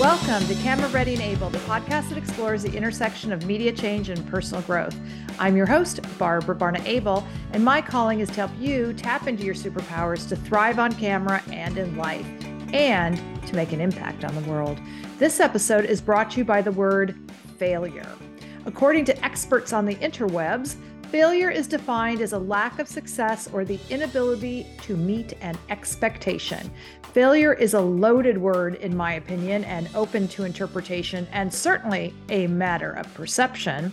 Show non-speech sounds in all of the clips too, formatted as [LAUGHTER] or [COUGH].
Welcome to Camera Ready and Able, the podcast that explores the intersection of media change and personal growth. I'm your host, Barbara Barna Abel, and my calling is to help you tap into your superpowers to thrive on camera and in life, and to make an impact on the world. This episode is brought to you by the word failure. According to experts on the interwebs, failure is defined as a lack of success or the inability to meet an expectation. Failure is a loaded word, in my opinion, and open to interpretation, and certainly a matter of perception.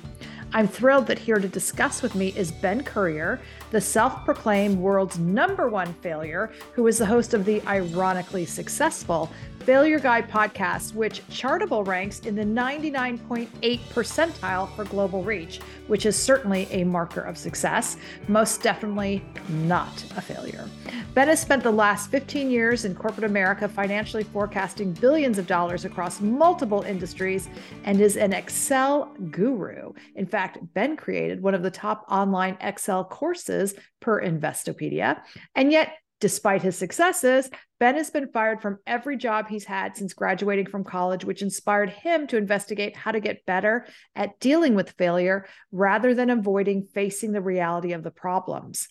I'm thrilled that here to discuss with me is Ben Courier, the self proclaimed world's number one failure, who is the host of the ironically successful Failure Guy podcast, which Chartable ranks in the 99.8 percentile for global reach, which is certainly a marker of success, most definitely not a failure. Ben has spent the last 15 years in corporate America financially forecasting billions of dollars across multiple industries and is an Excel guru. In fact, Ben created one of the top online Excel courses per Investopedia. And yet, Despite his successes, Ben has been fired from every job he's had since graduating from college, which inspired him to investigate how to get better at dealing with failure rather than avoiding facing the reality of the problems.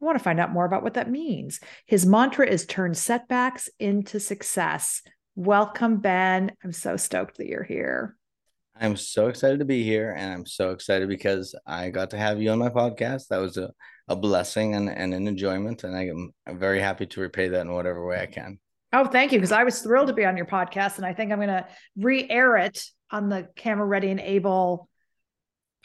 I want to find out more about what that means. His mantra is turn setbacks into success. Welcome, Ben. I'm so stoked that you're here. I'm so excited to be here, and I'm so excited because I got to have you on my podcast. That was a a blessing and, and an enjoyment. And I am I'm very happy to repay that in whatever way I can. Oh, thank you. Because I was thrilled to be on your podcast. And I think I'm going to re air it on the camera ready and able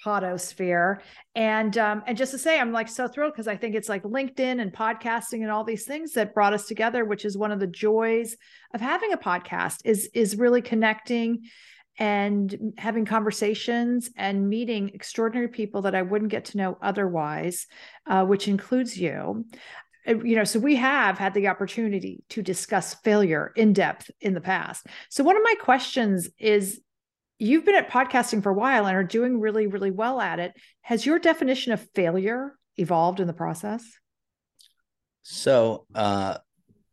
podosphere and um and just to say i'm like so thrilled because i think it's like linkedin and podcasting and all these things that brought us together which is one of the joys of having a podcast is is really connecting and having conversations and meeting extraordinary people that I wouldn't get to know otherwise, uh, which includes you. You know, so we have had the opportunity to discuss failure in depth in the past. So, one of my questions is you've been at podcasting for a while and are doing really, really well at it. Has your definition of failure evolved in the process? So, uh,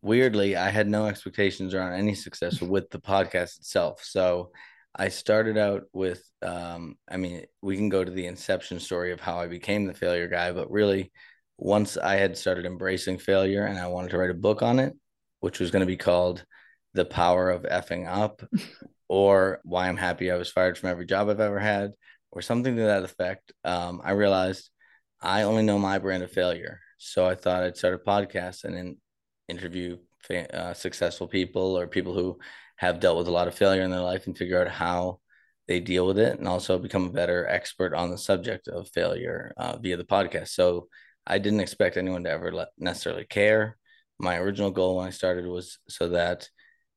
weirdly, I had no expectations around any success with the podcast itself. So, I started out with, um, I mean, we can go to the inception story of how I became the failure guy, but really, once I had started embracing failure and I wanted to write a book on it, which was going to be called The Power of Effing Up [LAUGHS] or Why I'm Happy I Was Fired from Every Job I've Ever Had or something to that effect, um, I realized I only know my brand of failure. So I thought I'd start a podcast and then interview uh, successful people or people who have dealt with a lot of failure in their life and figure out how they deal with it and also become a better expert on the subject of failure uh, via the podcast. So I didn't expect anyone to ever let, necessarily care. My original goal when I started was so that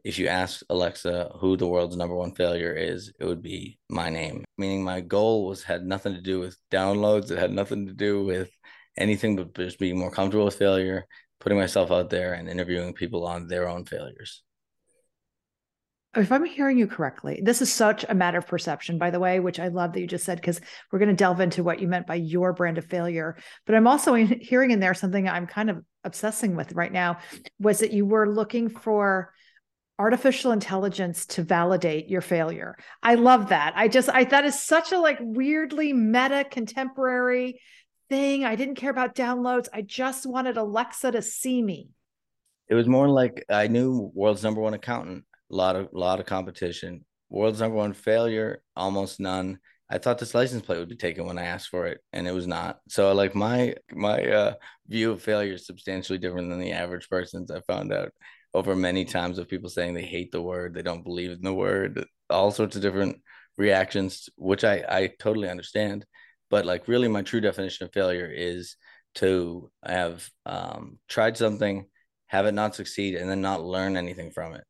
if you ask Alexa who the world's number one failure is, it would be my name. Meaning my goal was had nothing to do with downloads. It had nothing to do with anything but just being more comfortable with failure, putting myself out there and interviewing people on their own failures if I'm hearing you correctly, this is such a matter of perception, by the way, which I love that you just said, because we're going to delve into what you meant by your brand of failure. But I'm also hearing in there something I'm kind of obsessing with right now was that you were looking for artificial intelligence to validate your failure. I love that. I just, I, that is such a like weirdly meta contemporary thing. I didn't care about downloads. I just wanted Alexa to see me. It was more like I knew world's number one accountant a lot of lot of competition. World's number one failure, almost none. I thought this license plate would be taken when I asked for it, and it was not. So like my my uh, view of failure is substantially different than the average person's. I found out over many times of people saying they hate the word, they don't believe in the word, all sorts of different reactions, which I I totally understand. But like really, my true definition of failure is to have um, tried something, have it not succeed, and then not learn anything from it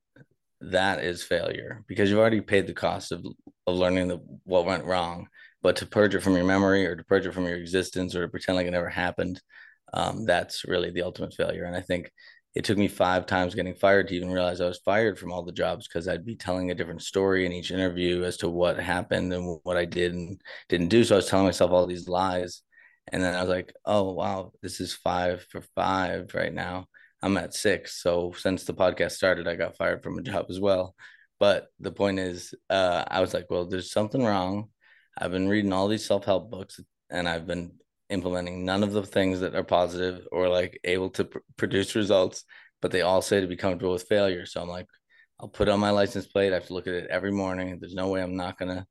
that is failure because you've already paid the cost of, of learning the, what went wrong. But to purge it from your memory or to purge it from your existence or to pretend like it never happened um, that's really the ultimate failure. And i think it took me five times getting fired to even realize i was fired from all the jobs because i'd be telling a different story in each interview as to what happened and what i did and didn't do. So i was telling myself all these lies. And then i was like oh wow this is five for five right now I'm at six. So since the podcast started, I got fired from a job as well. But the point is, uh, I was like, well, there's something wrong. I've been reading all these self help books and I've been implementing none of the things that are positive or like able to pr- produce results, but they all say to be comfortable with failure. So I'm like, I'll put on my license plate. I have to look at it every morning. There's no way I'm not gonna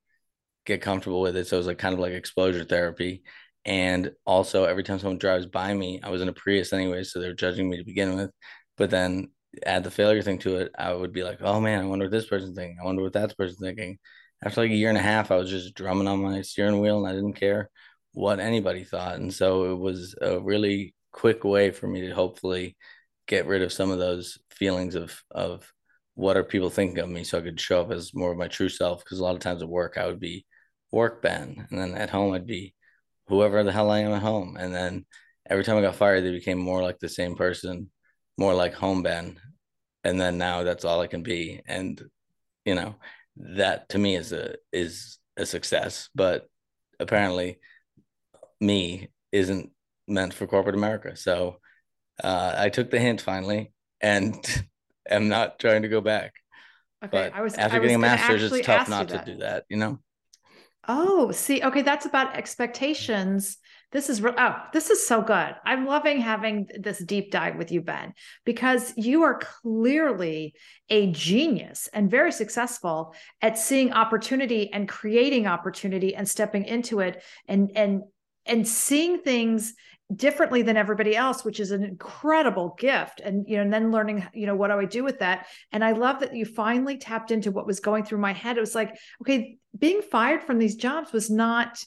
get comfortable with it. So it was like kind of like exposure therapy. And also every time someone drives by me, I was in a Prius anyway, so they're judging me to begin with. But then add the failure thing to it, I would be like, oh man, I wonder what this person's thinking. I wonder what that person's thinking. After like a year and a half, I was just drumming on my steering wheel and I didn't care what anybody thought. And so it was a really quick way for me to hopefully get rid of some of those feelings of of what are people thinking of me so I could show up as more of my true self. Because a lot of times at work I would be work Ben. And then at home I'd be whoever the hell I am at home. And then every time I got fired, they became more like the same person, more like home Ben. And then now that's all I can be. And you know, that to me is a is a success. But apparently me isn't meant for corporate America. So uh, I took the hint finally and [LAUGHS] am not trying to go back. Okay, but I was after I getting was a master's, it's tough not to do that, you know. Oh, see, okay, that's about expectations. This is. Oh, this is so good. I'm loving having this deep dive with you, Ben, because you are clearly a genius and very successful at seeing opportunity and creating opportunity and stepping into it and and and seeing things differently than everybody else which is an incredible gift. And you know and then learning you know what do i do with that? And i love that you finally tapped into what was going through my head. It was like okay being fired from these jobs was not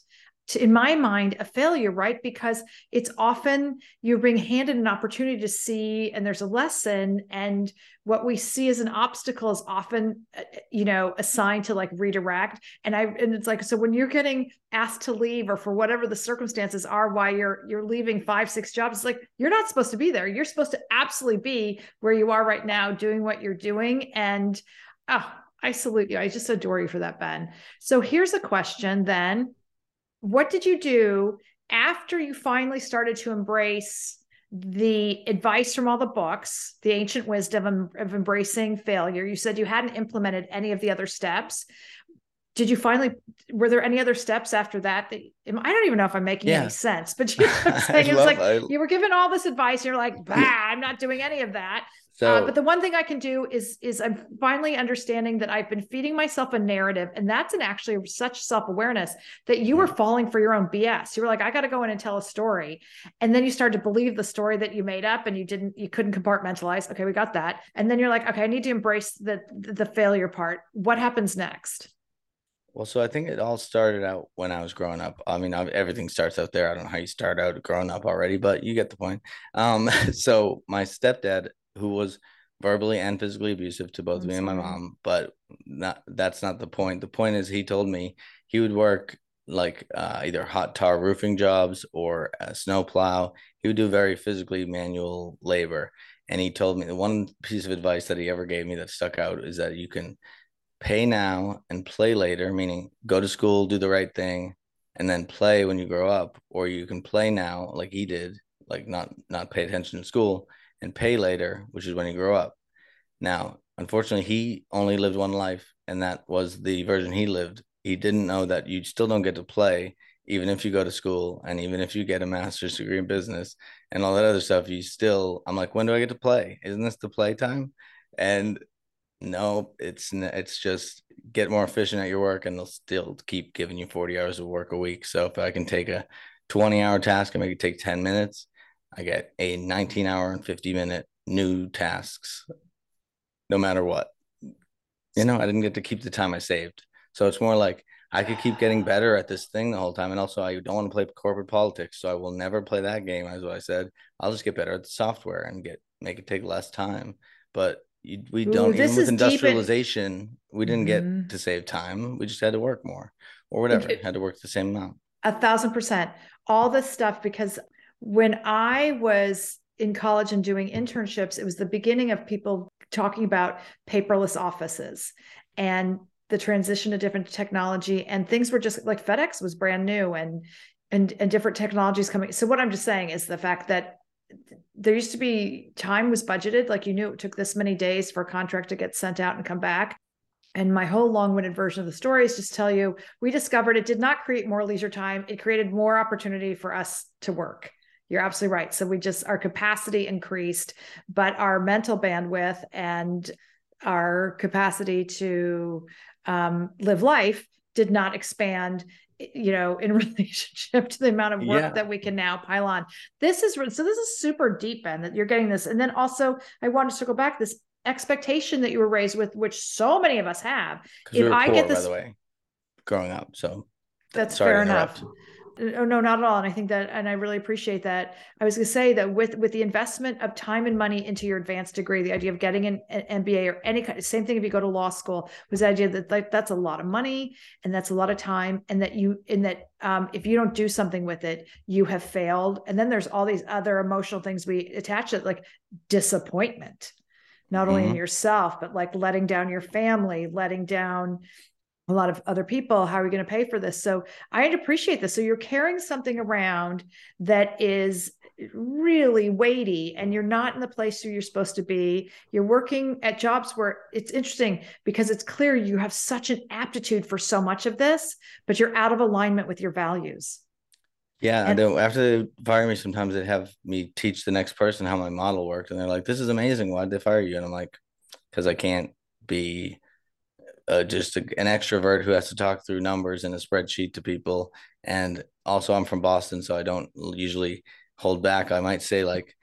to, in my mind a failure right? Because it's often you're being handed an opportunity to see and there's a lesson and what we see as an obstacle is often uh, you know assigned to like redirect. And i and it's like so when you're getting asked to leave or for whatever the circumstances are why you're you're leaving five six jobs it's like you're not supposed to be there. You're supposed to absolutely be where you are right now doing what you're doing. And oh I salute you. I just adore you for that, Ben. So here's a question then what did you do after you finally started to embrace the advice from all the books, the ancient wisdom of, embracing failure? You said you hadn't implemented any of the other steps did you finally were there any other steps after that that i don't even know if i'm making yeah. any sense but you know i'm [LAUGHS] saying it was like I, you were given all this advice and you're like bah i'm not doing any of that so, uh, but the one thing I can do is is I'm finally understanding that I've been feeding myself a narrative, and that's an actually such self awareness that you were falling for your own BS. You were like, I got to go in and tell a story, and then you started to believe the story that you made up, and you didn't, you couldn't compartmentalize. Okay, we got that, and then you're like, okay, I need to embrace the the failure part. What happens next? Well, so I think it all started out when I was growing up. I mean, everything starts out there. I don't know how you start out growing up already, but you get the point. Um, [LAUGHS] so my stepdad who was verbally and physically abusive to both I'm me sorry. and my mom but not that's not the point. The point is he told me he would work like uh, either hot tar roofing jobs or a snow plow he would do very physically manual labor. And he told me the one piece of advice that he ever gave me that stuck out is that you can pay now and play later meaning go to school do the right thing and then play when you grow up or you can play now like he did like not not pay attention to school and pay later, which is when you grow up. Now, unfortunately, he only lived one life, and that was the version he lived. He didn't know that you still don't get to play, even if you go to school and even if you get a master's degree in business and all that other stuff. You still, I'm like, when do I get to play? Isn't this the playtime? And no, it's it's just get more efficient at your work, and they'll still keep giving you 40 hours of work a week. So if I can take a 20 hour task and make it take 10 minutes, I get a 19 hour and 50 minute new tasks, no matter what. You know, I didn't get to keep the time I saved. So it's more like I could keep getting better at this thing the whole time. And also, I don't want to play corporate politics. So I will never play that game, as I said. I'll just get better at the software and get make it take less time. But you, we don't, Ooh, even with industrialization, in- we didn't mm-hmm. get to save time. We just had to work more or whatever, had to work the same amount. A thousand percent. All this stuff because when I was in college and doing internships, it was the beginning of people talking about paperless offices and the transition to different technology and things were just like FedEx was brand new and and and different technologies coming. So what I'm just saying is the fact that there used to be time was budgeted like you knew it took this many days for a contract to get sent out and come back And my whole long winded version of the story is just tell you we discovered it did not create more leisure time. It created more opportunity for us to work. You're absolutely right. So we just, our capacity increased, but our mental bandwidth and our capacity to um, live life did not expand you know in [LAUGHS] relationship to the amount of work yeah. that we can now pile on. This is so this is super deep and that you're getting this. And then also i want to circle back this expectation that you were raised with which so many of us have. If we i poor, get this by the way growing up so that's fair enough Oh, no, not at all. And I think that, and I really appreciate that. I was going to say that with with the investment of time and money into your advanced degree, the idea of getting an, an MBA or any kind, of same thing if you go to law school, was the idea that like that's a lot of money and that's a lot of time, and that you in that um, if you don't do something with it, you have failed. And then there's all these other emotional things we attach it like disappointment, not only mm-hmm. in yourself, but like letting down your family, letting down a lot of other people how are we going to pay for this? So i appreciate this. So you're carrying something around that is really weighty and you're not in the place where you're supposed to be. You're working at jobs where it's interesting because it's clear you have such an aptitude for so much of this but you're out of alignment with your values. Yeah and, after they fire me sometimes they have me teach the next person how my model worked and they're like this is amazing. Why'd they fire you? And i'm like because i can't be uh, just a, an extrovert who has to talk through numbers in a spreadsheet to people. And also, I'm from Boston, so I don't usually hold back. I might say, like,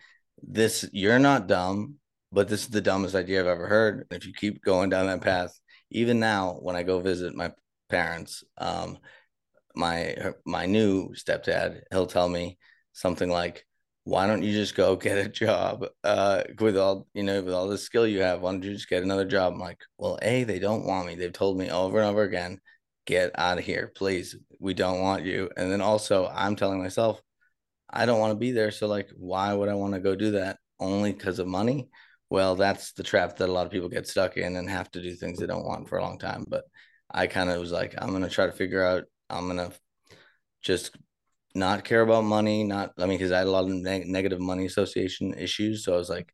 this, you're not dumb, but this is the dumbest idea I've ever heard. If you keep going down that path, even now, when I go visit my parents, um, my my new stepdad, he'll tell me something like, why don't you just go [LAUGHS] get a job uh, with all you know with all the skill you have why don't you just get another job? I'm like well a they don't want me. They've told me over and over again get out of here please. We don't want you. And then also i'm telling myself i don't want to be there so like why would i want to go do that? Only because of money? Well that's the trap that a lot of people get stuck in and have to do things they don't want for a long time but i kind of was like i'm going to try to figure out i'm going to just not care about money. Not, I mean, because I had a lot of neg- negative money association issues. So I was like,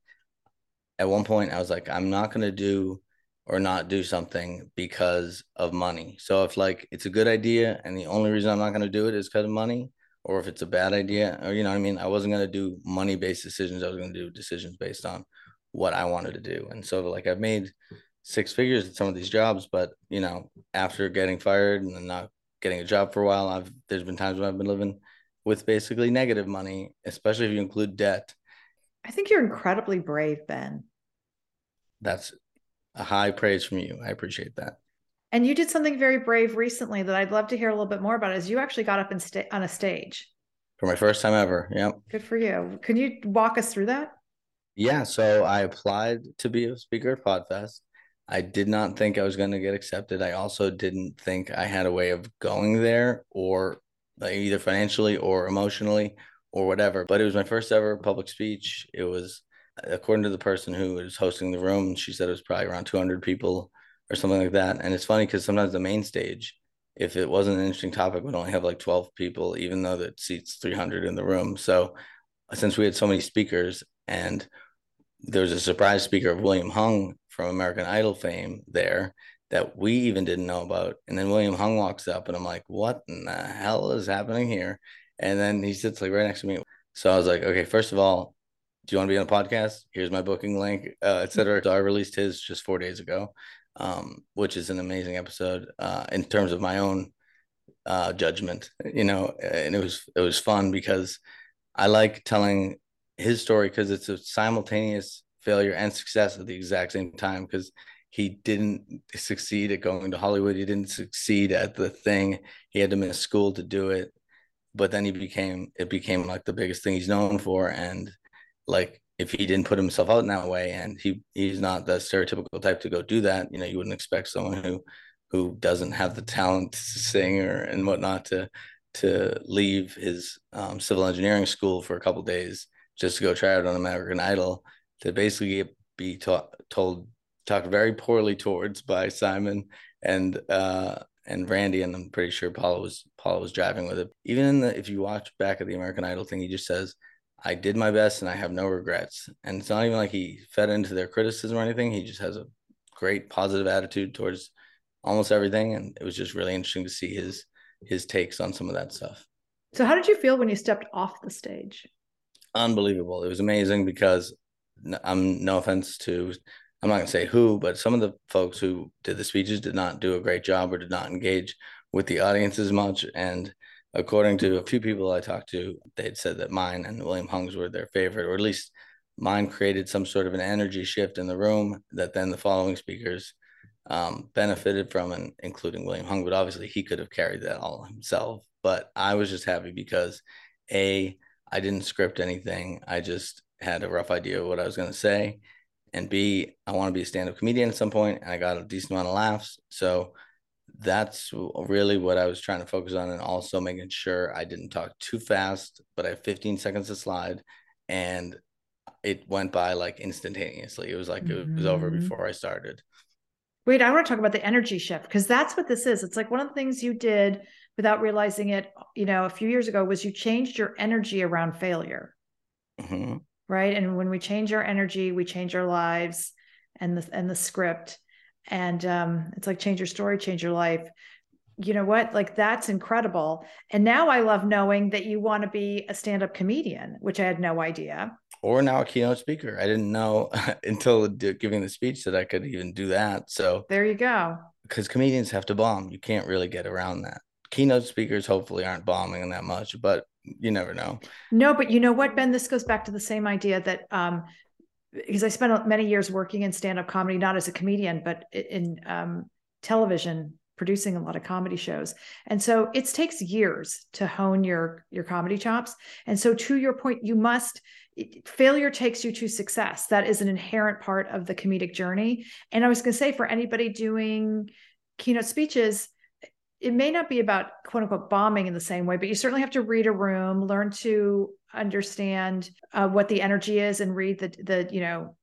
at one point, I was like, I'm not going to do or not do something because of money. So if like it's a good idea and the only reason I'm not going to do it is because of money, or if it's a bad idea, or you know what I mean, I wasn't going to do money based decisions. I was going to do decisions based on what I wanted to do. And so like I've made six figures at some of these jobs, but you know, after getting fired and not getting a job for a while. I've there's been times when I've been living with basically negative money, especially if you include debt. I think you're incredibly brave, Ben. That's a high praise from you. I appreciate that. And you did something very brave recently that I'd love to hear a little bit more about. Is you actually got up and sta- on a stage for my first time ever? Yep. Good for you. Can you walk us through that? Yeah. So I applied to be a speaker at Podfest. I did not think I was going to get accepted. I also didn't think I had a way of going there or like either financially or emotionally or whatever. But it was my first ever public speech. It was, according to the person who was hosting the room, she said it was probably around 200 people or something like that. And it's funny because sometimes the main stage, if it wasn't an interesting topic, would only have like 12 people, even though that seats 300 in the room. So since we had so many speakers and there was a surprise speaker of William Hung from American Idol fame there that we even didn't know about. And then William Hung walks up and I'm like, what in the hell is happening here? And then he sits like right next to me. So I was like, okay, first of all, do you want to be on a podcast? Here's my booking link, uh, etc. So I released his just four days ago, um, which is an amazing episode uh, in terms of my own uh, judgment, you know, and it was it was fun because I like telling his story because it's a simultaneous failure and success at the exact same time because he didn't succeed at going to Hollywood. He didn't succeed at the thing. He had to miss school to do it. But then he became it became like the biggest thing he's known for. And like if he didn't put himself out in that way and he he's not the stereotypical type to go do that, you know, you wouldn't expect someone who who doesn't have the talent to sing or and whatnot to to leave his um, civil engineering school for a couple days just to go try out on American Idol to basically be told talked very poorly towards by Simon and uh and Randy and I'm pretty sure Paula was Paula was driving with it. Even in the if you watch back at the American Idol thing, he just says, I did my best and I have no regrets. And it's not even like he fed into their criticism or anything. He just has a great positive attitude towards almost everything, and it was just really interesting to see his his takes on some of that stuff. So, how did you feel when you stepped off the stage? Unbelievable! It was amazing because I'm no offense to I'm not gonna say who, but some of the folks who did the speeches did not do a great job or did not engage with the audience as much. And according to a few people I talked to, they'd said that mine and William Hung's were their favorite, or at least mine created some sort of an energy shift in the room that then the following speakers um, benefited from, and including William Hung. But obviously, he could have carried that all himself. But I was just happy because a I didn't script anything. I just had a rough idea of what I was going to say, and b I want to be a stand-up comedian at some point, and I got a decent amount of laughs. So that's really what I was trying to focus on, and also making sure I didn't talk too fast. But I have 15 seconds to slide, and it went by like instantaneously. It was like mm-hmm. it was over mm-hmm. before I started. Wait, I want to talk about the energy shift because that's what this is. It's like one of the things you did without realizing it, you know, a few years ago was you changed your energy around failure. Mm-hmm. Right. And when we change our energy, we change our lives and the and the script. And um, it's like change your story, change your life. You know what? Like that's incredible. And now I love knowing that you want to be a stand-up comedian, which I had no idea or now a keynote speaker. I didn't know [LAUGHS] until giving the speech that I could even do that. So there you go. Because comedians have to bomb. You can't really get around that. Keynote speakers hopefully aren't bombing that much, but you never know. No, but you know what, Ben? This goes back to the same idea that um, because I spent many years working in stand-up comedy, not as a comedian, but in um, television producing a lot of comedy shows and so it takes years to hone your your comedy chops and so to your point you must failure takes you to success. That is an inherent part of the comedic journey. And I was going to say, for anybody doing keynote speeches, it may not be about quote unquote bombing in the same way, but you certainly have to read a room, learn to understand uh, what the energy is, and read the the you know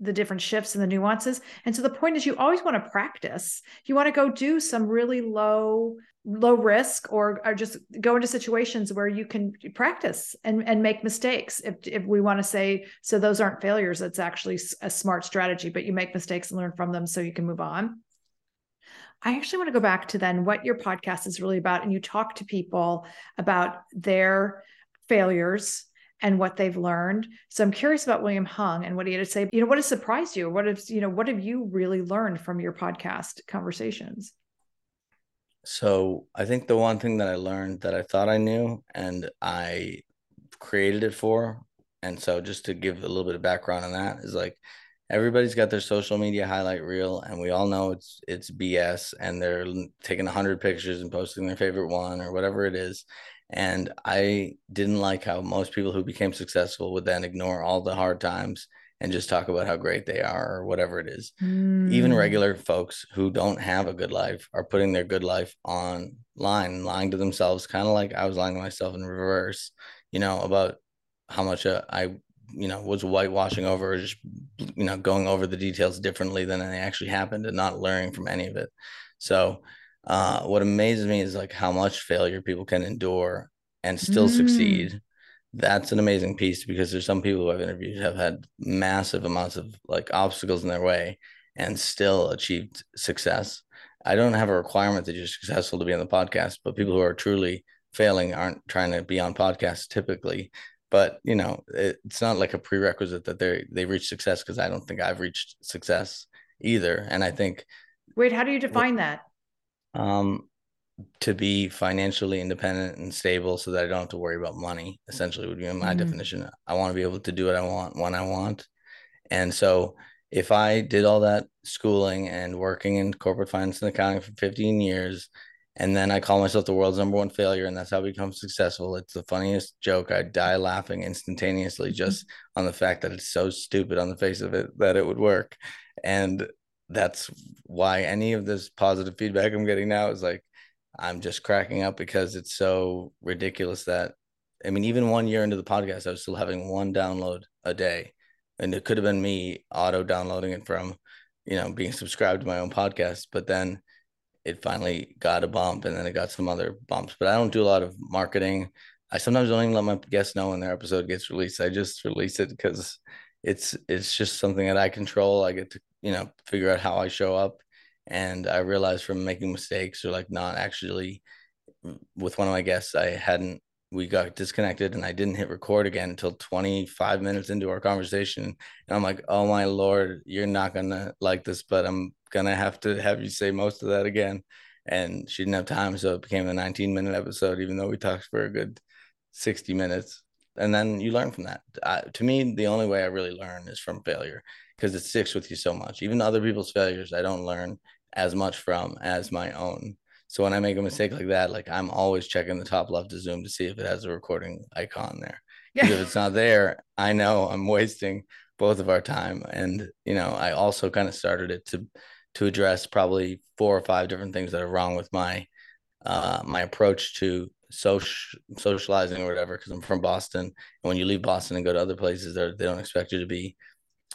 the different shifts and the nuances. And so the point is, you always want to practice. You want to go do some really low low risk or, or just go into situations where you can practice and, and make mistakes if, if we want to say so those aren't failures it's actually a smart strategy but you make mistakes and learn from them so you can move on i actually want to go back to then what your podcast is really about and you talk to people about their failures and what they've learned. So I'm curious about William Hung and what he had to say. You know, what has surprised you? What have you know? What have you really learned from your podcast conversations? So I think the one thing that I learned that I thought I knew and I created it for, and so just to give a little bit of background on that is like everybody's got their social media highlight reel, and we all know it's it's BS, and they're taking a hundred pictures and posting their favorite one or whatever it is. And I didn't like how most people who became successful would then ignore all the hard times and just talk about how great they are or whatever it is. Mm. Even regular folks who don't have a good life are putting their good life online, lying to themselves, kind of like I was lying to myself in reverse, you know, about how much uh, I, you know, was whitewashing over, or just, you know, going over the details differently than they actually happened and not learning from any of it. So, uh, what amazes me is like how much failure people can endure and still mm. succeed that's an amazing piece because there's some people who I've interviewed have had massive amounts of like obstacles in their way and still achieved success. I don't have a requirement that you're successful to be on the podcast, but people who are truly failing aren't trying to be on podcasts typically. But you know, it, it's not like a prerequisite that they they reach success because I don't think I've reached success either. And I think wait, how do you define that? Um, to be financially independent and stable so that I don't have to worry about money, essentially would be my mm-hmm. definition. I want to be able to do what I want when I want. And so if I did all that schooling and working in corporate finance and accounting for 15 years, and then I call myself the world's number one failure, and that's how I become successful. It's the funniest joke. I die laughing instantaneously mm-hmm. just on the fact that it's so stupid on the face of it that it would work. And that's why any of this positive feedback I'm getting now is like, I'm just cracking up because it's so ridiculous that I mean, even one year into the podcast, I was still having one download a day. And it could have been me auto downloading it from, you know, being subscribed to my own podcast. But then it finally got a bump and then it got some other bumps. But I don't do a lot of marketing. I sometimes don't even let my guests know when their episode gets released. I just release it because it's it's just something that I control. I get to, you know, figure out how I show up And I realized from making mistakes or like not actually with one of my guests, I hadn't we got disconnected and I didn't hit record again until 25 minutes into our conversation. And I'm like, oh my lord, you're not gonna like this, but I'm gonna have to have you say most of that again. And she didn't have time, so it became a 19 minute episode, even though we talked for a good 60 minutes. And then you learn from that. Uh, to me, the only way I really learn is from failure because it sticks with you so much. Even other people's failures, I don't learn as much from as my own. So when I make a mistake like that, like I'm always checking the top left of Zoom to see if it has a recording icon there. [LAUGHS] Yeah. If it's not there, I know I'm wasting both of our time. And you know, I also kind of started it to to address probably four or five different things that are wrong with my uh, my approach to social socializing or whatever. Because I'm from Boston, and when you leave Boston and go to other places, they don't expect you to be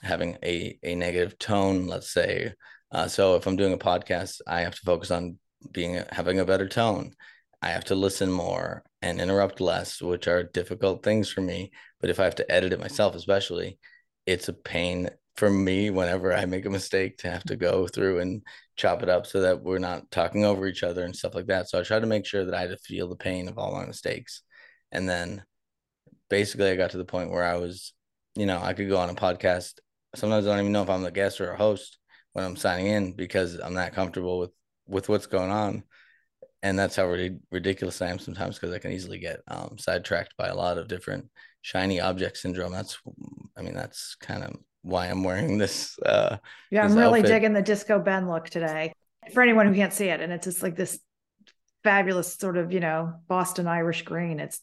having a a negative tone. Let's say. Uh, so if I'm doing a podcast, I have to focus on being having a better tone. I have to listen more and interrupt less, which are difficult things for me. But if I have to edit it myself, especially, it's a pain for me whenever I make a mistake to have to go through and chop it up so that we're not talking over each other and stuff like that. So I try to make sure that I had to feel the pain of all my mistakes. And then basically I got to the point where I was, you know, I could go on a podcast. Sometimes I don't even know if I'm the guest or a host when I'm signing in because I'm not comfortable with with what's going on and that's how ridiculous I am sometimes because I can easily get um, sidetracked by a lot of different shiny object syndrome. That's, I mean, that's kind of why I'm wearing this. Uh, yeah, this I'm really outfit. digging the disco Ben look today. For anyone who can't see it, and it's just like this fabulous sort of you know Boston Irish green. It's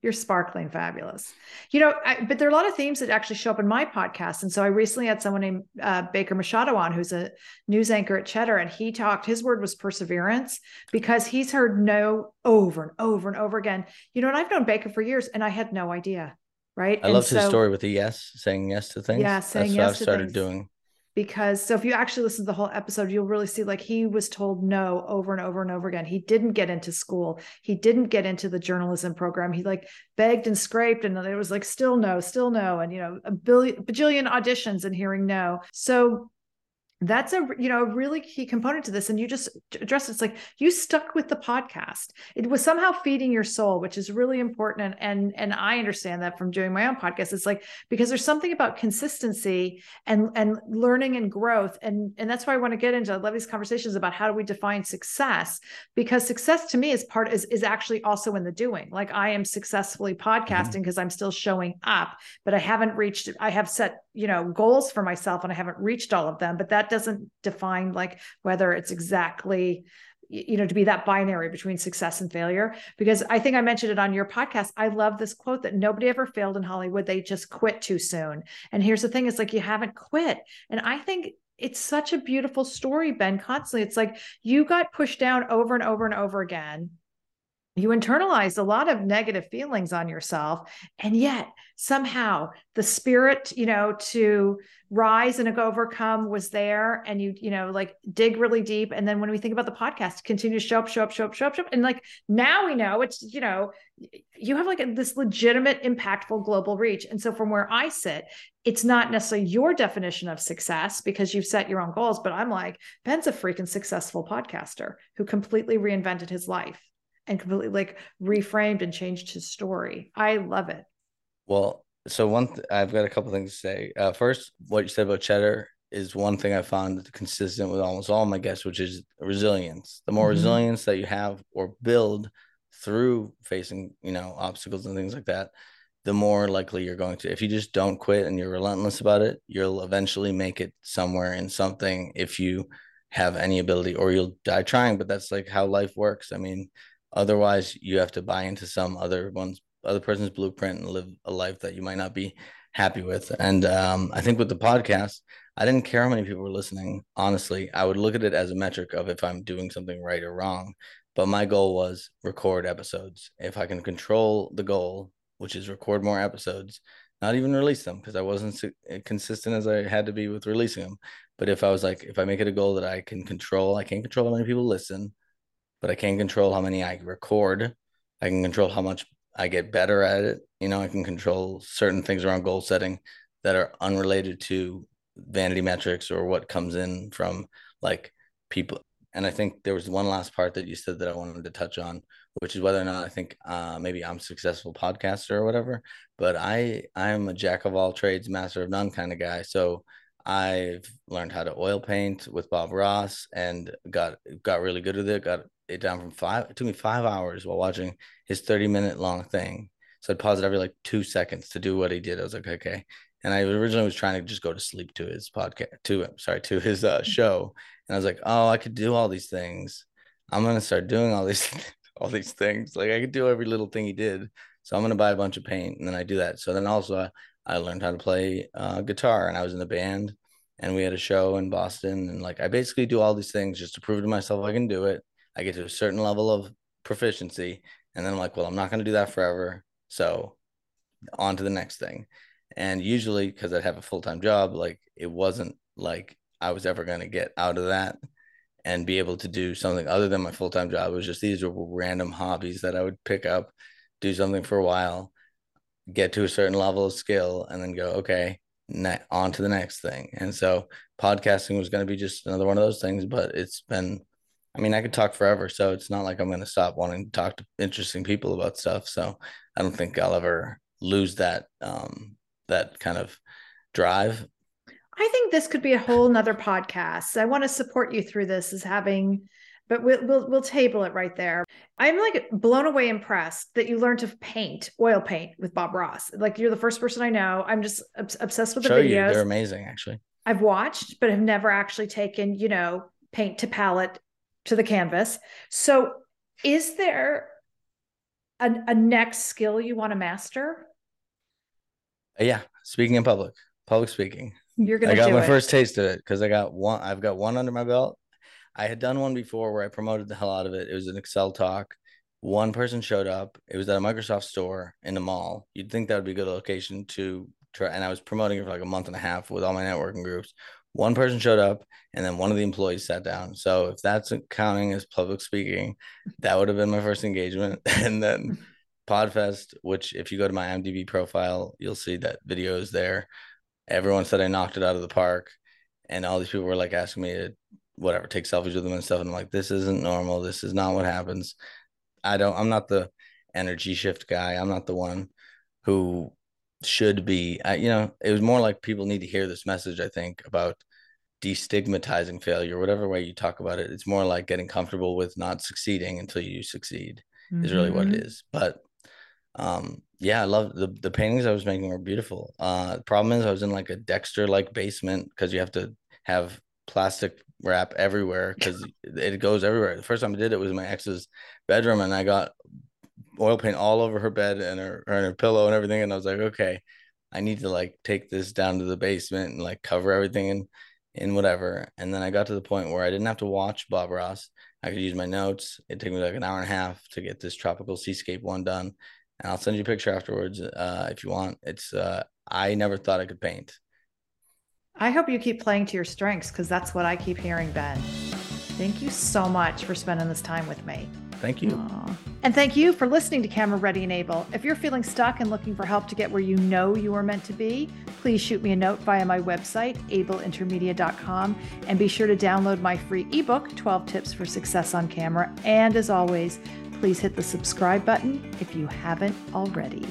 you're sparkling fabulous. You know, I, but there are a lot of themes that actually show up in my podcast. And so I recently had someone named uh, Baker Machado on, who's a news anchor at Cheddar, and he talked, his word was perseverance because he's heard no over and over and over again. You know, and I've known Baker for years and I had no idea. Right. I love his story with the yes, saying yes to things. Yeah. Saying That's yes what I've started things. doing because so if you actually listen to the whole episode you'll really see like he was told no over and over and over again he didn't get into school he didn't get into the journalism program he like begged and scraped and it was like still no still no and you know a billion bajillion auditions and hearing no so that's a you know a really key component to this and you just addressed it. it's like you stuck with the podcast it was somehow feeding your soul which is really important and and and i understand that from doing my own podcast it's like because there's something about consistency and and learning and growth and and that's why i want to get into i love these conversations about how do we define success because success to me is part is is actually also in the doing like i am successfully podcasting because mm-hmm. i'm still showing up but i haven't reached i have set you know goals for myself and i haven't reached all of them but that doesn't define like whether it's exactly you know to be that binary between success and failure. Because i think i mentioned it on your podcast. I love this quote that nobody ever failed in hollywood. They just quit too soon. And here's the thing it's like you haven't quit. And i think it's such a beautiful story ben constantly. It's like you got pushed down over and over and over again you internalized a lot of negative feelings on yourself and yet somehow the spirit you know to rise and overcome was there and you you know like dig really deep. And then when we think about the podcast continue to show up show up show up show up show up. And like now we know it's you know you have like a, this legitimate impactful global reach. And so from where i sit it's not necessarily your definition of success because you've set your own goals but i'm like ben's a freaking successful podcaster who completely reinvented his life and completely like reframed and changed his story. I love it. Well, so one, th- I've got a couple things to say. Uh, first, what you said about cheddar is one thing I found consistent with almost all my guests, which is resilience. The more mm-hmm. resilience that you have or build through facing, you know, obstacles and things like that, the more likely you're going to. If you just don't quit and you're relentless about it, you'll eventually make it somewhere in something if you have any ability, or you'll die trying. But that's like how life works. I mean, Otherwise, you have to buy into some other one's other person's blueprint and live a life that you might not be happy with. And um, I think with the podcast, I didn't care how many people were listening. Honestly, I would look at it as a metric of if I'm doing something right or wrong. But my goal was record episodes. If I can control the goal, which is record more episodes, not even release them because I wasn't consistent as I had to be with releasing them. But if I was like, if I make it a goal that I can control, I can't control how many people listen but I can't control how many I record. I can control how much I get better at it. You know, I can control certain things around goal setting that are unrelated to vanity metrics or what comes in from like people and I think there was one last part that you said that I wanted to touch on, which is whether or not I think uh, maybe I'm a successful podcaster or whatever. But I I'm a jack of all trades, master of none kind of guy. So I've learned how to oil paint with Bob Ross and got got really good at it. Got it down from five. It took me five hours while watching his 30 minute long thing. So I'd pause it every like two seconds to do what he did. I was like, okay. And I originally was trying to just go to sleep to his podcast, to him, sorry, to his uh, [LAUGHS] show. And I was like, oh, I could do all these things. I'm gonna start doing all these [LAUGHS] all these things. Like I could do every little thing he did. So I'm gonna buy a bunch of paint, and then I do that. So then also I, I learned how to play uh, guitar, and I was in the band, and we had a show in Boston, and like I basically do all these things just to prove to myself I can do it. I get to a certain level of proficiency, and then I'm like, well, I'm not gonna do that forever. So on to the next thing. And usually, because I'd have a full time job, like it wasn't like I was ever going to get out of that and be able to do something other than my full time job. It was just these were random hobbies that I would pick up, do something for a while, get to a certain level of skill, and then go, okay, ne- on to the next thing. And so podcasting was going to be just another one of those things, but it's been, I mean, I could talk forever. So it's not like I'm going to stop wanting to talk to interesting people about stuff. So I don't think I'll ever lose that, um, that kind of drive I think this could be a whole nother podcast. I want to support you through this as having, but we'll, we'll, we'll table it right there. I'm like blown away impressed that you learned to paint oil paint with Bob Ross. Like you're the first person I know. I'm just obsessed with the Show videos. You. They're amazing, actually. I've watched, but have never actually taken, you know, paint to palette to the canvas. So is there a, a next skill you want to master? Uh, yeah. Speaking in public, public speaking. You're gonna. I got my it. first taste of it because I got one. I've got one under my belt. I had done one before where I promoted the hell out of it. It was an Excel talk. One person showed up. It was at a Microsoft store in the mall. You'd think that would be a good location to. And I was promoting it for like a month and a half with all my networking groups. One person showed up, and then one of the employees sat down. So if that's counting as public speaking, that would have been my first engagement. [LAUGHS] And then Podfest, which if you go to my IMDb profile, you'll see that video is there everyone said I knocked it out of the park, and all these people were like asking me to whatever take selfies with them and stuff. And I'm like, this isn't normal. This is not what happens. I don't. I'm not the energy shift guy. I'm not the one who should be. I, you know, it was more like people need to hear this message. I think about destigmatizing failure, whatever way you talk about it. It's more like getting comfortable with not succeeding until you succeed. Mm-hmm. Is really what it mm-hmm. But um yeah i love the the paintings i was making were beautiful uh the problem is i was in like a dexter like basement because you have to have plastic wrap everywhere because it goes everywhere the first time i did it was my ex's bedroom and i got oil paint all over her bed and her, and her pillow and everything and i was like okay i need to like take this down to the basement and like cover everything in in whatever and then i got to the point where i didn't have to watch bob ross i could use my notes it took me like an hour and a half to get this tropical seascape one done and I'll send you a picture afterwards uh, if you want. It's uh, I never thought I could paint. I hope you keep playing to your strengths because that's what I keep hearing, Ben. Thank you so much for spending this time with me. Thank you. Aww. And thank you for listening to Camera Ready and Able. If you're feeling stuck and looking for help to get where you know you are meant to be, please shoot me a note via my website, ableintermedia.com, and be sure to download my free ebook, 12 Tips for Success on Camera. And as always, please hit the subscribe button if you haven't already.